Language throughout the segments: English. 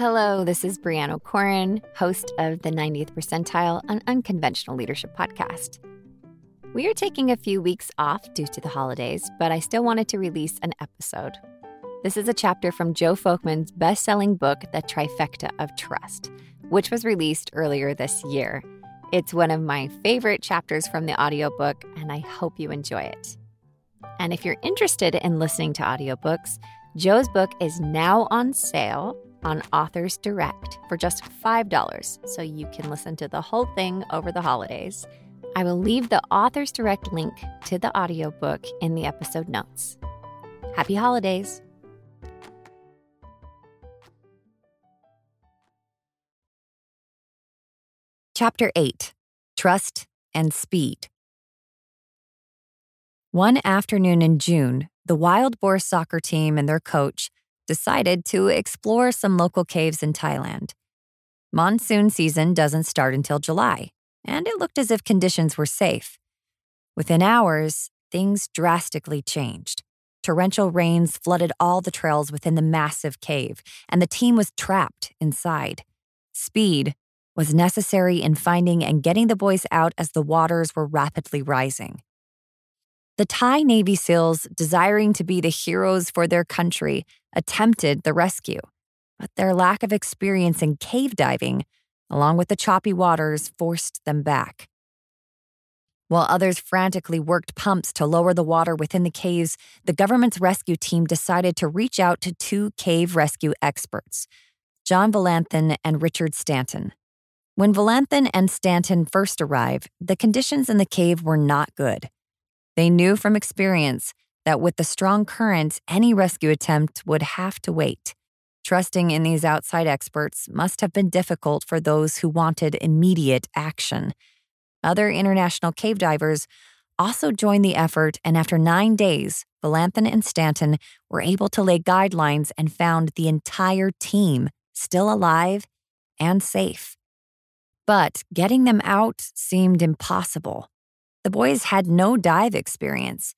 Hello, this is Brianna Corin, host of the 90th Percentile, an unconventional leadership podcast. We are taking a few weeks off due to the holidays, but I still wanted to release an episode. This is a chapter from Joe Folkman's best selling book, The Trifecta of Trust, which was released earlier this year. It's one of my favorite chapters from the audiobook, and I hope you enjoy it. And if you're interested in listening to audiobooks, Joe's book is now on sale on Authors Direct for just $5, so you can listen to the whole thing over the holidays. I will leave the Authors Direct link to the audiobook in the episode notes. Happy holidays! Chapter 8 Trust and Speed. One afternoon in June, the Wild Boar soccer team and their coach decided to explore some local caves in Thailand. Monsoon season doesn't start until July, and it looked as if conditions were safe. Within hours, things drastically changed. Torrential rains flooded all the trails within the massive cave, and the team was trapped inside. Speed was necessary in finding and getting the boys out as the waters were rapidly rising. The Thai Navy SEALs, desiring to be the heroes for their country, attempted the rescue, but their lack of experience in cave diving, along with the choppy waters, forced them back. While others frantically worked pumps to lower the water within the caves, the government's rescue team decided to reach out to two cave rescue experts, John Volanthen and Richard Stanton. When Volanthen and Stanton first arrived, the conditions in the cave were not good. They knew from experience that with the strong currents, any rescue attempt would have to wait. Trusting in these outside experts must have been difficult for those who wanted immediate action. Other international cave divers also joined the effort, and after nine days, Volanthen and Stanton were able to lay guidelines and found the entire team still alive and safe. But getting them out seemed impossible. The boys had no dive experience,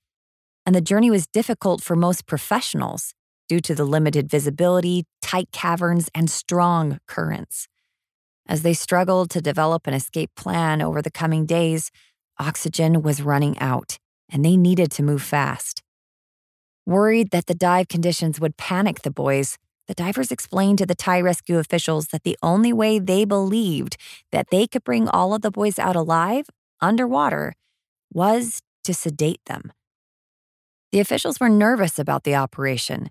and the journey was difficult for most professionals due to the limited visibility, tight caverns, and strong currents. As they struggled to develop an escape plan over the coming days, oxygen was running out, and they needed to move fast. Worried that the dive conditions would panic the boys, the divers explained to the Thai rescue officials that the only way they believed that they could bring all of the boys out alive underwater was to sedate them. The officials were nervous about the operation,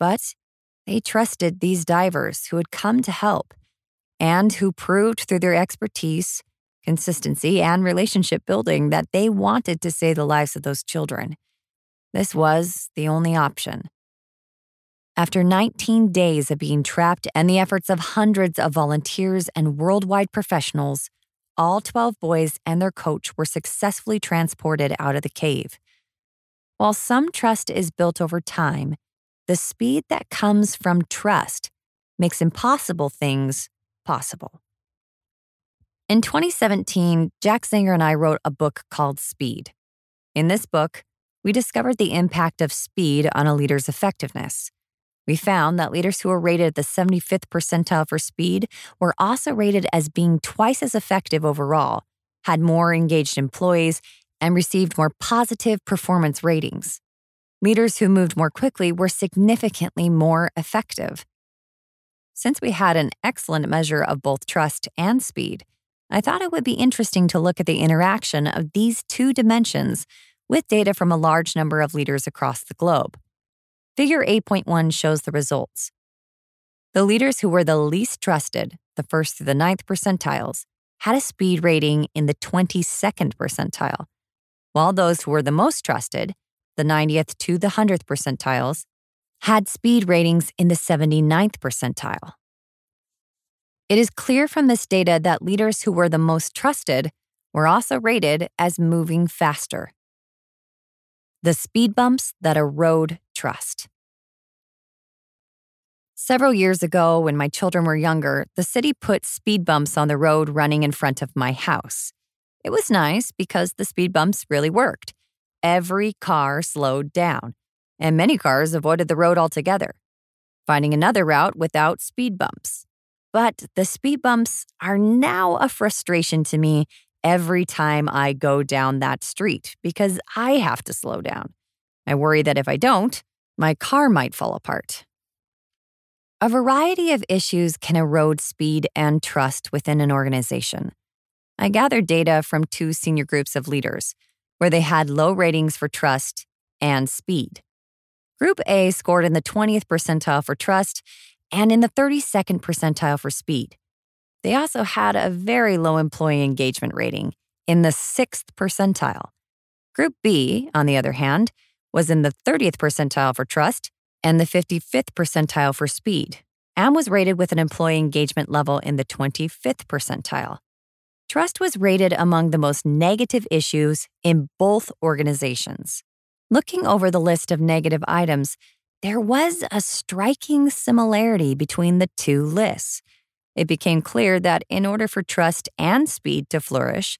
but they trusted these divers who had come to help and who proved through their expertise, consistency, and relationship building that they wanted to save the lives of those children. This was the only option. After 19 days of being trapped and the efforts of hundreds of volunteers and worldwide professionals, all 12 boys and their coach were successfully transported out of the cave. While some trust is built over time, the speed that comes from trust makes impossible things possible. In 2017, Jack Zenger and I wrote a book called Speed. In this book, we discovered the impact of speed on a leader's effectiveness. We found that leaders who were rated at the 75th percentile for speed were also rated as being twice as effective overall, had more engaged employees, and received more positive performance ratings. Leaders who moved more quickly were significantly more effective. Since we had an excellent measure of both trust and speed, I thought it would be interesting to look at the interaction of these two dimensions with data from a large number of leaders across the globe. Figure 8.1 shows the results. The leaders who were the least trusted, the first through the ninth percentiles, had a speed rating in the 22nd percentile, while those who were the most trusted, the 90th to the 100th percentiles, had speed ratings in the 79th percentile. It is clear from this data that leaders who were the most trusted were also rated as moving faster. The speed bumps that erode trust. Several years ago, when my children were younger, the city put speed bumps on the road running in front of my house. It was nice because the speed bumps really worked. Every car slowed down, and many cars avoided the road altogether, finding another route without speed bumps. But the speed bumps are now a frustration to me every time I go down that street because I have to slow down. I worry that if I don't, my car might fall apart. A variety of issues can erode speed and trust within an organization. I gathered data from two senior groups of leaders where they had low ratings for trust and speed. Group A scored in the 20th percentile for trust and in the 32nd percentile for speed. They also had a very low employee engagement rating in the 6th percentile. Group B, on the other hand, was in the 30th percentile for trust and the 55th percentile for speed, and was rated with an employee engagement level in the 25th percentile. Trust was rated among the most negative issues in both organizations. Looking over the list of negative items, there was a striking similarity between the two lists. It became clear that in order for trust and speed to flourish,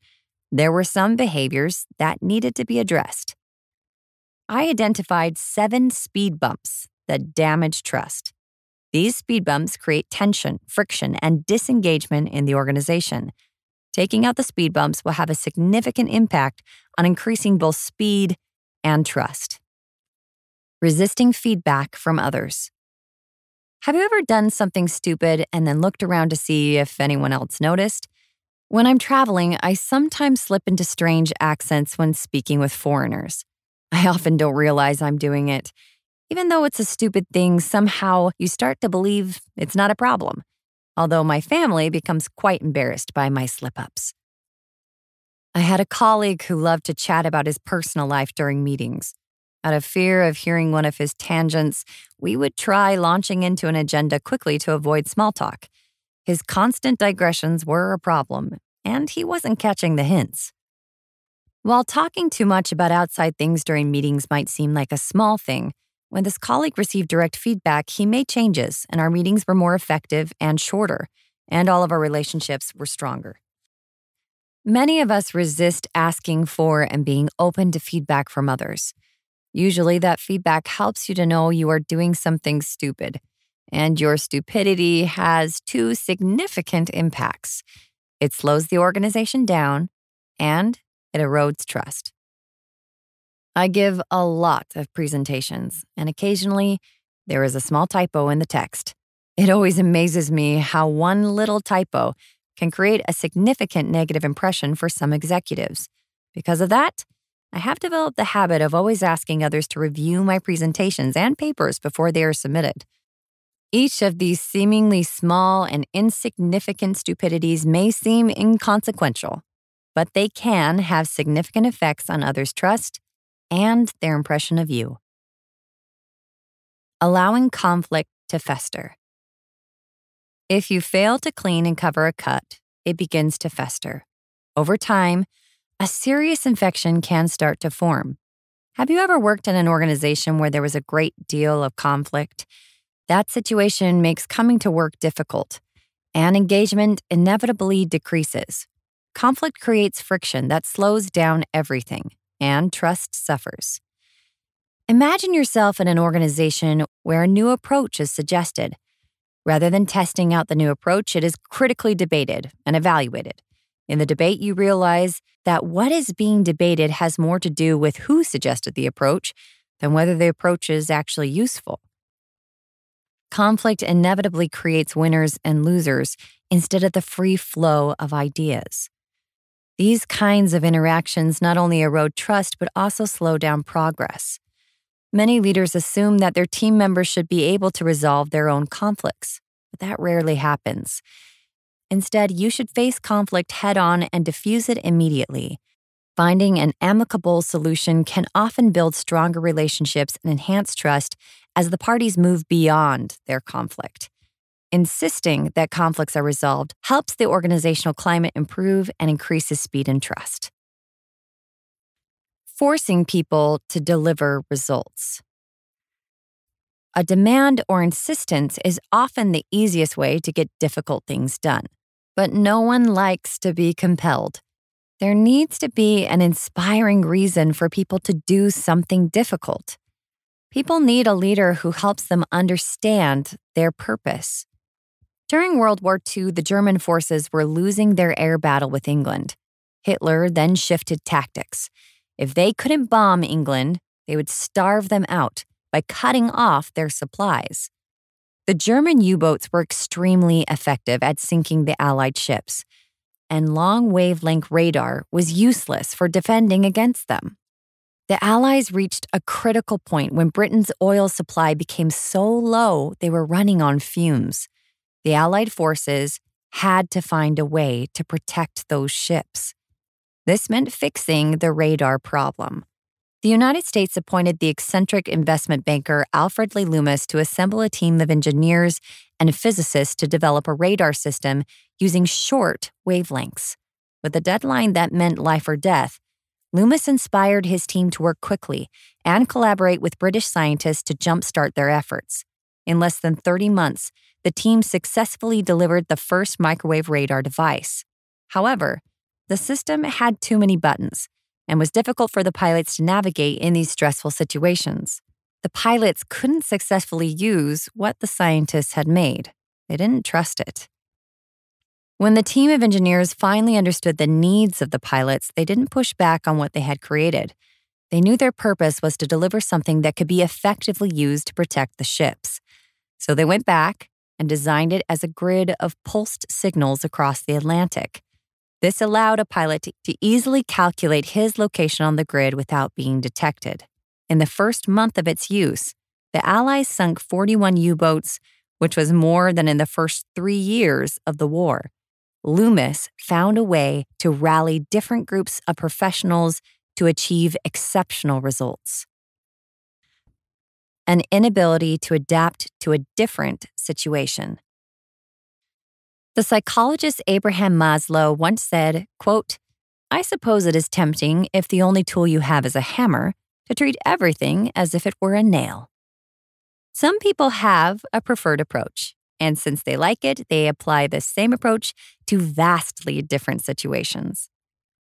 there were some behaviors that needed to be addressed. I identified seven speed bumps that damage trust. These speed bumps create tension, friction, and disengagement in the organization. Taking out the speed bumps will have a significant impact on increasing both speed and trust. Resisting feedback from others. Have you ever done something stupid and then looked around to see if anyone else noticed? When I'm traveling, I sometimes slip into strange accents when speaking with foreigners. I often don't realize I'm doing it. Even though it's a stupid thing, somehow you start to believe it's not a problem, although my family becomes quite embarrassed by my slip ups. I had a colleague who loved to chat about his personal life during meetings. Out of fear of hearing one of his tangents, we would try launching into an agenda quickly to avoid small talk. His constant digressions were a problem, and he wasn't catching the hints. While talking too much about outside things during meetings might seem like a small thing, when this colleague received direct feedback, he made changes, and our meetings were more effective and shorter, and all of our relationships were stronger. Many of us resist asking for and being open to feedback from others. Usually, that feedback helps you to know you are doing something stupid, and your stupidity has two significant impacts it slows the organization down, and it erodes trust. I give a lot of presentations, and occasionally there is a small typo in the text. It always amazes me how one little typo can create a significant negative impression for some executives. Because of that, I have developed the habit of always asking others to review my presentations and papers before they are submitted. Each of these seemingly small and insignificant stupidities may seem inconsequential, but they can have significant effects on others' trust and their impression of you. Allowing conflict to fester. If you fail to clean and cover a cut, it begins to fester. Over time, a serious infection can start to form. Have you ever worked in an organization where there was a great deal of conflict? That situation makes coming to work difficult, and engagement inevitably decreases. Conflict creates friction that slows down everything, and trust suffers. Imagine yourself in an organization where a new approach is suggested. Rather than testing out the new approach, it is critically debated and evaluated. In the debate, you realize that what is being debated has more to do with who suggested the approach than whether the approach is actually useful. Conflict inevitably creates winners and losers instead of the free flow of ideas. These kinds of interactions not only erode trust, but also slow down progress. Many leaders assume that their team members should be able to resolve their own conflicts, but that rarely happens. Instead, you should face conflict head on and diffuse it immediately. Finding an amicable solution can often build stronger relationships and enhance trust as the parties move beyond their conflict. Insisting that conflicts are resolved helps the organizational climate improve and increases speed and trust. Forcing people to deliver results. A demand or insistence is often the easiest way to get difficult things done, but no one likes to be compelled. There needs to be an inspiring reason for people to do something difficult. People need a leader who helps them understand their purpose. During World War II, the German forces were losing their air battle with England. Hitler then shifted tactics. If they couldn't bomb England, they would starve them out by cutting off their supplies. The German U boats were extremely effective at sinking the Allied ships, and long wavelength radar was useless for defending against them. The Allies reached a critical point when Britain's oil supply became so low they were running on fumes. The Allied forces had to find a way to protect those ships. This meant fixing the radar problem. The United States appointed the eccentric investment banker Alfred Lee Loomis to assemble a team of engineers and physicists to develop a radar system using short wavelengths. With a deadline that meant life or death, Loomis inspired his team to work quickly and collaborate with British scientists to jumpstart their efforts. In less than 30 months, the team successfully delivered the first microwave radar device. However, the system had too many buttons and was difficult for the pilots to navigate in these stressful situations. The pilots couldn't successfully use what the scientists had made. They didn't trust it. When the team of engineers finally understood the needs of the pilots, they didn't push back on what they had created. They knew their purpose was to deliver something that could be effectively used to protect the ships. So they went back and designed it as a grid of pulsed signals across the Atlantic. This allowed a pilot to easily calculate his location on the grid without being detected. In the first month of its use, the Allies sunk 41 U boats, which was more than in the first three years of the war. Loomis found a way to rally different groups of professionals to achieve exceptional results. An inability to adapt to a different situation. The psychologist Abraham Maslow once said, quote, I suppose it is tempting, if the only tool you have is a hammer, to treat everything as if it were a nail. Some people have a preferred approach, and since they like it, they apply the same approach to vastly different situations.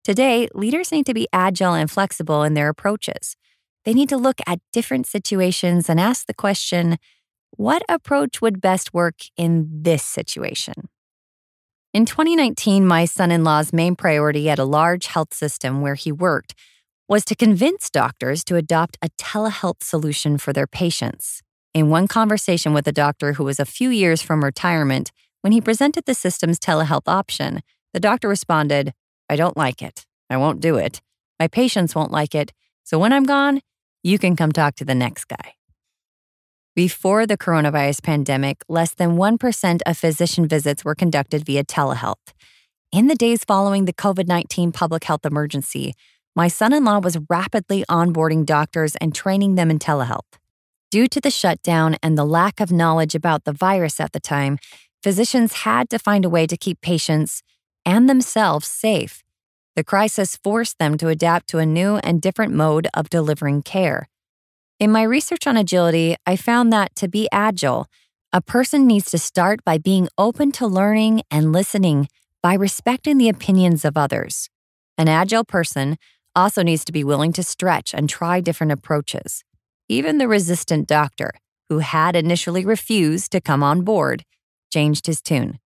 Today, leaders need to be agile and flexible in their approaches. They need to look at different situations and ask the question what approach would best work in this situation? In 2019, my son in law's main priority at a large health system where he worked was to convince doctors to adopt a telehealth solution for their patients. In one conversation with a doctor who was a few years from retirement, when he presented the system's telehealth option, the doctor responded, I don't like it. I won't do it. My patients won't like it. So when I'm gone, you can come talk to the next guy. Before the coronavirus pandemic, less than 1% of physician visits were conducted via telehealth. In the days following the COVID 19 public health emergency, my son in law was rapidly onboarding doctors and training them in telehealth. Due to the shutdown and the lack of knowledge about the virus at the time, physicians had to find a way to keep patients and themselves safe. The crisis forced them to adapt to a new and different mode of delivering care. In my research on agility, I found that to be agile, a person needs to start by being open to learning and listening by respecting the opinions of others. An agile person also needs to be willing to stretch and try different approaches. Even the resistant doctor, who had initially refused to come on board, changed his tune.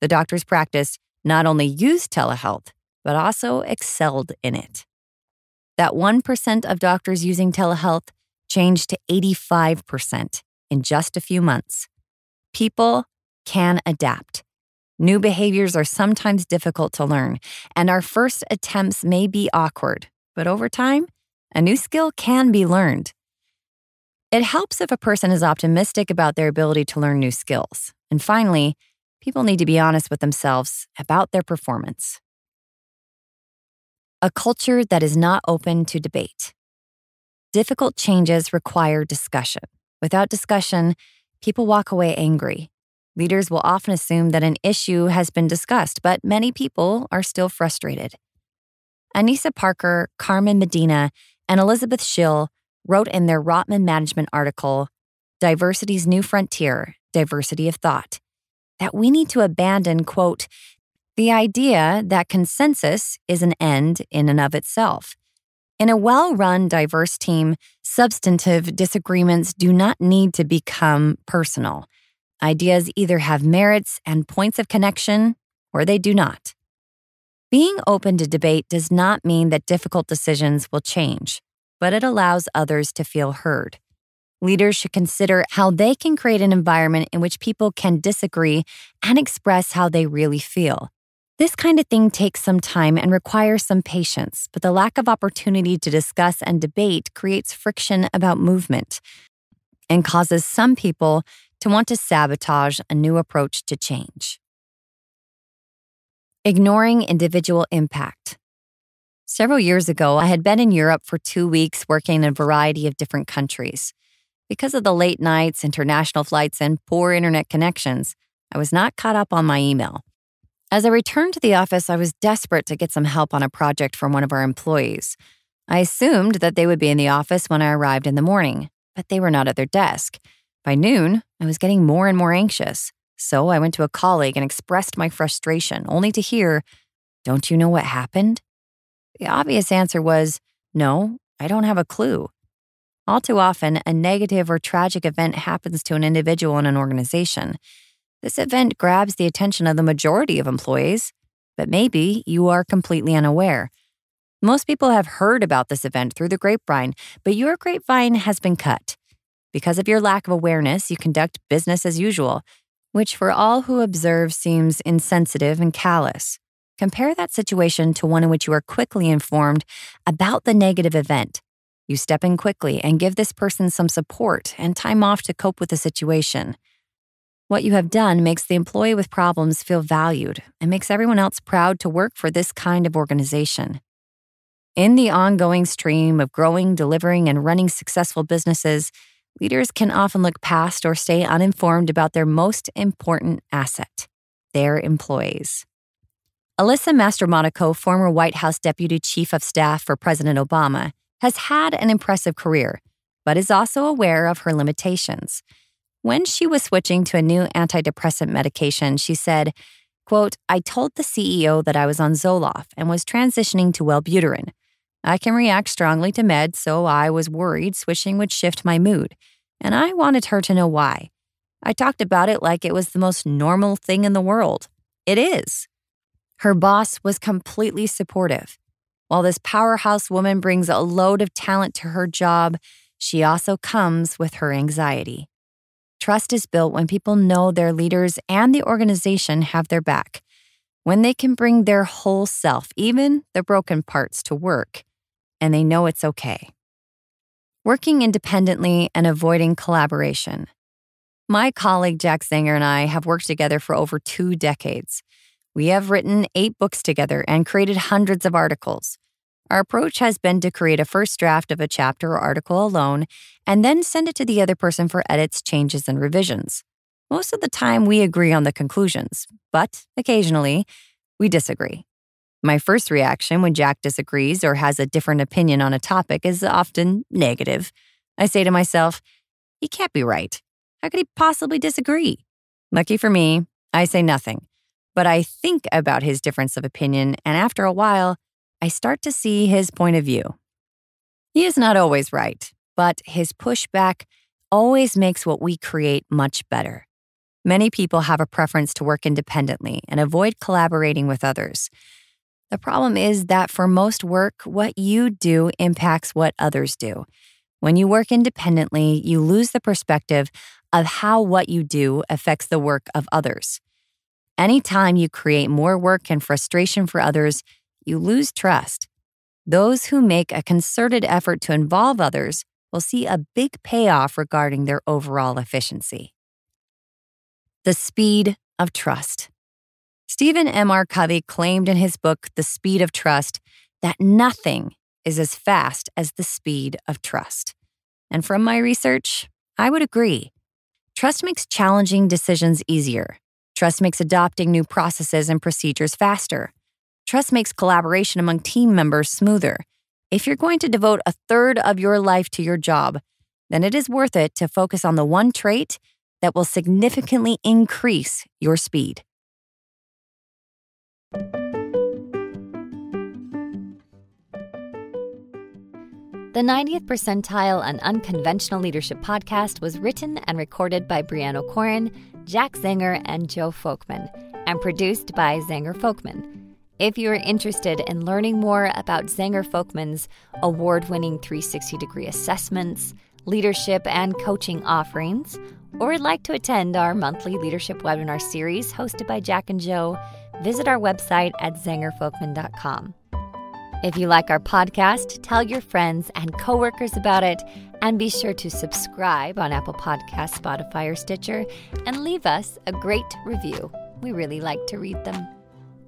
The doctor's practice not only used telehealth, but also excelled in it. That 1% of doctors using telehealth changed to 85% in just a few months. People can adapt. New behaviors are sometimes difficult to learn, and our first attempts may be awkward, but over time, a new skill can be learned. It helps if a person is optimistic about their ability to learn new skills. And finally, people need to be honest with themselves about their performance. A culture that is not open to debate. Difficult changes require discussion. Without discussion, people walk away angry. Leaders will often assume that an issue has been discussed, but many people are still frustrated. Anissa Parker, Carmen Medina, and Elizabeth Schill wrote in their Rotman Management article, Diversity's New Frontier Diversity of Thought, that we need to abandon, quote, the idea that consensus is an end in and of itself in a well run, diverse team, substantive disagreements do not need to become personal. Ideas either have merits and points of connection, or they do not. Being open to debate does not mean that difficult decisions will change, but it allows others to feel heard. Leaders should consider how they can create an environment in which people can disagree and express how they really feel. This kind of thing takes some time and requires some patience, but the lack of opportunity to discuss and debate creates friction about movement and causes some people to want to sabotage a new approach to change. Ignoring individual impact. Several years ago, I had been in Europe for two weeks working in a variety of different countries. Because of the late nights, international flights, and poor internet connections, I was not caught up on my email. As I returned to the office, I was desperate to get some help on a project from one of our employees. I assumed that they would be in the office when I arrived in the morning, but they were not at their desk. By noon, I was getting more and more anxious. So I went to a colleague and expressed my frustration, only to hear, Don't you know what happened? The obvious answer was, No, I don't have a clue. All too often, a negative or tragic event happens to an individual in an organization. This event grabs the attention of the majority of employees, but maybe you are completely unaware. Most people have heard about this event through the grapevine, but your grapevine has been cut. Because of your lack of awareness, you conduct business as usual, which for all who observe seems insensitive and callous. Compare that situation to one in which you are quickly informed about the negative event. You step in quickly and give this person some support and time off to cope with the situation. What you have done makes the employee with problems feel valued and makes everyone else proud to work for this kind of organization. In the ongoing stream of growing, delivering, and running successful businesses, leaders can often look past or stay uninformed about their most important asset their employees. Alyssa Mastromonaco, former White House Deputy Chief of Staff for President Obama, has had an impressive career, but is also aware of her limitations. When she was switching to a new antidepressant medication, she said, quote, I told the CEO that I was on Zoloft and was transitioning to Wellbutrin. I can react strongly to meds, so I was worried switching would shift my mood, and I wanted her to know why. I talked about it like it was the most normal thing in the world. It is. Her boss was completely supportive. While this powerhouse woman brings a load of talent to her job, she also comes with her anxiety. Trust is built when people know their leaders and the organization have their back, when they can bring their whole self, even the broken parts, to work, and they know it's okay. Working independently and avoiding collaboration. My colleague Jack Zenger and I have worked together for over two decades. We have written eight books together and created hundreds of articles. Our approach has been to create a first draft of a chapter or article alone and then send it to the other person for edits, changes, and revisions. Most of the time, we agree on the conclusions, but occasionally, we disagree. My first reaction when Jack disagrees or has a different opinion on a topic is often negative. I say to myself, he can't be right. How could he possibly disagree? Lucky for me, I say nothing but I think about his difference of opinion, and after a while, I start to see his point of view. He is not always right, but his pushback always makes what we create much better. Many people have a preference to work independently and avoid collaborating with others. The problem is that for most work, what you do impacts what others do. When you work independently, you lose the perspective of how what you do affects the work of others. Anytime you create more work and frustration for others, you lose trust. Those who make a concerted effort to involve others will see a big payoff regarding their overall efficiency. The speed of trust. Stephen M. R. Covey claimed in his book, The Speed of Trust, that nothing is as fast as the speed of trust. And from my research, I would agree. Trust makes challenging decisions easier. Trust makes adopting new processes and procedures faster. Trust makes collaboration among team members smoother. If you're going to devote a third of your life to your job, then it is worth it to focus on the one trait that will significantly increase your speed. The 90th Percentile and Unconventional Leadership podcast was written and recorded by Brianna Corin, Jack Zenger, and Joe Folkman, and produced by Zenger Folkman. If you are interested in learning more about Zenger Folkman's award winning 360 degree assessments, leadership, and coaching offerings, or would like to attend our monthly leadership webinar series hosted by Jack and Joe, visit our website at zengerfolkman.com. If you like our podcast, tell your friends and coworkers about it, and be sure to subscribe on Apple Podcasts, Spotify, or Stitcher, and leave us a great review. We really like to read them.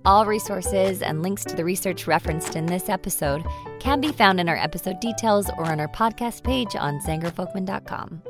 All resources and links to the research referenced in this episode can be found in our episode details or on our podcast page on zengerfolkman.com.